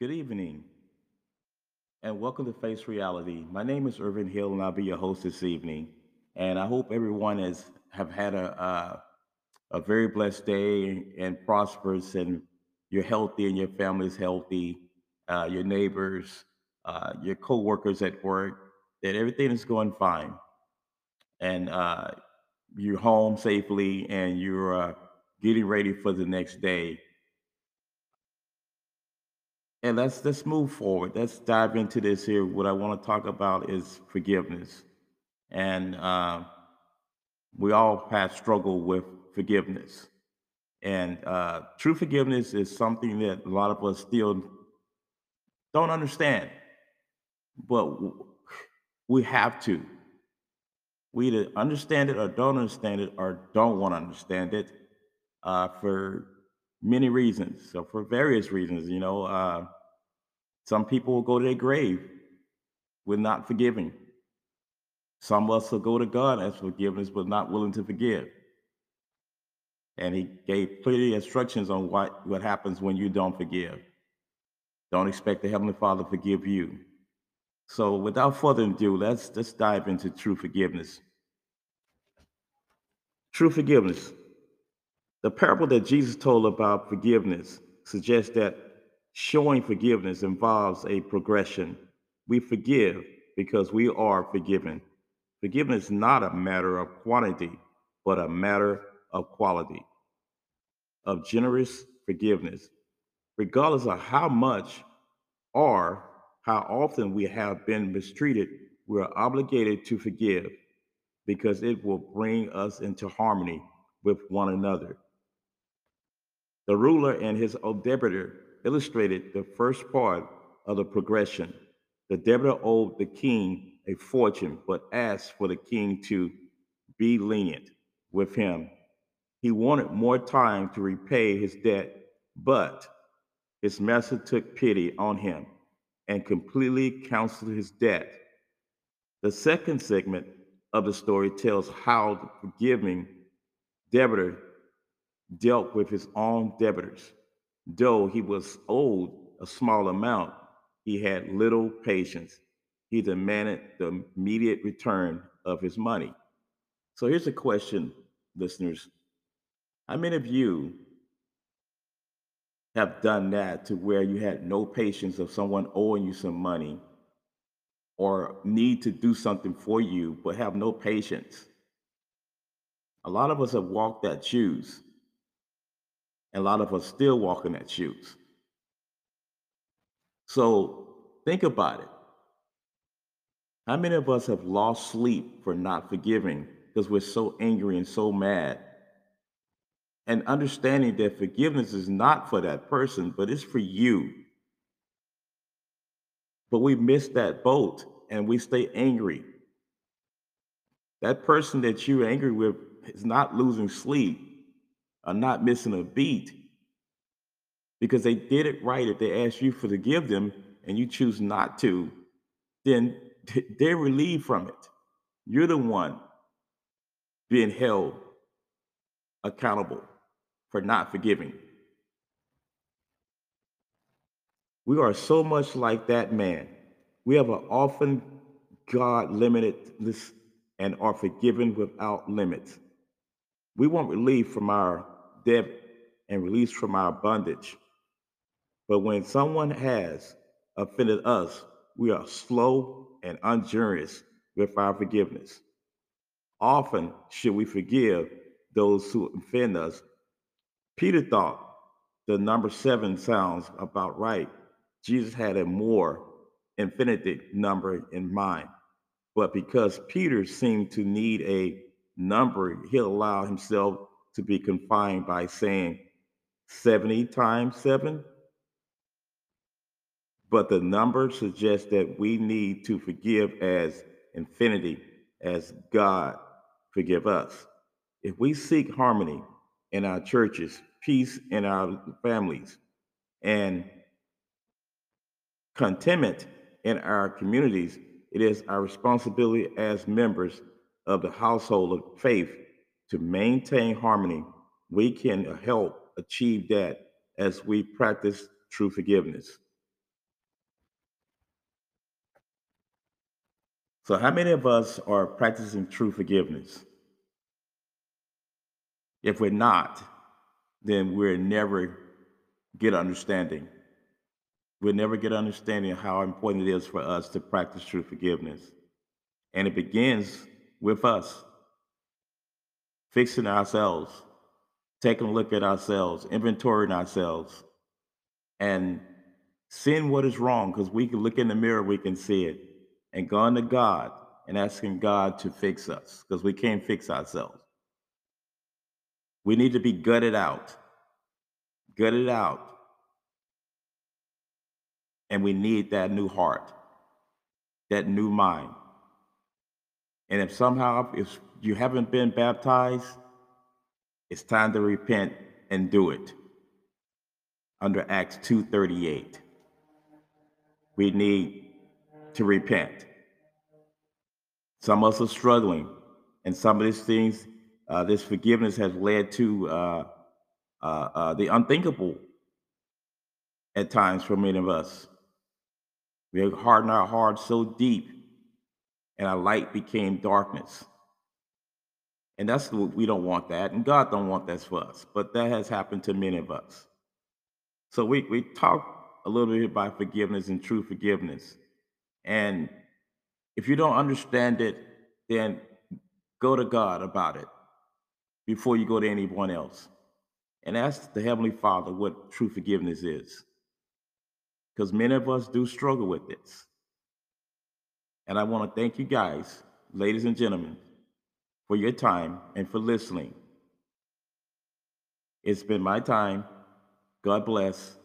Good evening, and welcome to Face Reality. My name is Ervin Hill, and I'll be your host this evening. And I hope everyone has have had a a, a very blessed day and prosperous, and you're healthy, and your family is healthy. Uh, your neighbors, uh, your co-workers at work, that everything is going fine, and uh, you're home safely, and you're uh, getting ready for the next day. And let's let's move forward. Let's dive into this here. What I want to talk about is forgiveness, and uh, we all have struggled with forgiveness. And uh, true forgiveness is something that a lot of us still don't understand, but we have to. We either understand it or don't understand it, or don't want to understand it uh, for many reasons. So for various reasons, you know, uh, some people will go to their grave with not forgiving. Some of us will go to God as forgiveness, but not willing to forgive. And he gave clear instructions on what, what happens when you don't forgive. Don't expect the Heavenly Father to forgive you. So without further ado, let's let's dive into true forgiveness. True forgiveness. The parable that Jesus told about forgiveness suggests that showing forgiveness involves a progression. We forgive because we are forgiven. Forgiveness is not a matter of quantity, but a matter of quality, of generous forgiveness. Regardless of how much or how often we have been mistreated, we are obligated to forgive because it will bring us into harmony with one another. The ruler and his debitor illustrated the first part of the progression. The debtor owed the king a fortune, but asked for the king to be lenient with him. He wanted more time to repay his debt, but his master took pity on him and completely canceled his debt. The second segment of the story tells how the forgiving debtor dealt with his own debtors. Though he was owed a small amount, he had little patience. He demanded the immediate return of his money. So here's a question, listeners. How many of you have done that to where you had no patience of someone owing you some money or need to do something for you but have no patience? A lot of us have walked that shoes, and a lot of us still walking that shoes. So think about it. How many of us have lost sleep for not forgiving because we're so angry and so mad? And understanding that forgiveness is not for that person, but it's for you. But we miss that boat and we stay angry. That person that you're angry with is not losing sleep or not missing a beat because they did it right. If they ask you for to give them and you choose not to, then they're relieved from it. You're the one being held accountable for not forgiving. We are so much like that man. We have an often God limitedness and are forgiven without limits. We want relief from our debt and release from our bondage. But when someone has offended us, we are slow and ungenerous with our forgiveness. Often should we forgive those who offend us. Peter thought the number seven sounds about right. Jesus had a more infinite number in mind. But because Peter seemed to need a number, he allowed himself to be confined by saying 70 times 7 but the number suggests that we need to forgive as infinity, as God forgive us. If we seek harmony in our churches, peace in our families, and contentment in our communities, it is our responsibility as members of the household of faith to maintain harmony, we can help achieve that as we practice true forgiveness. So, how many of us are practicing true forgiveness? If we're not, then we'll never get understanding. We'll never get understanding how important it is for us to practice true forgiveness. And it begins with us fixing ourselves, taking a look at ourselves, inventorying ourselves, and seeing what is wrong because we can look in the mirror, we can see it, and going to God and asking God to fix us because we can't fix ourselves. We need to be gutted out, gutted out. And we need that new heart, that new mind. And if somehow, if you haven't been baptized, it's time to repent and do it under Acts 2:38. We need to repent. Some of us are struggling, and some of these things uh, this forgiveness has led to uh, uh, uh, the unthinkable at times for many of us. We have hardened our hearts so deep, and our light became darkness. And that's what we don't want that, and God don't want that for us. But that has happened to many of us. So we we talk a little bit about forgiveness and true forgiveness. And if you don't understand it, then go to God about it before you go to anyone else. And ask the Heavenly Father what true forgiveness is. Because many of us do struggle with this. And I want to thank you guys, ladies and gentlemen, for your time and for listening. It's been my time. God bless.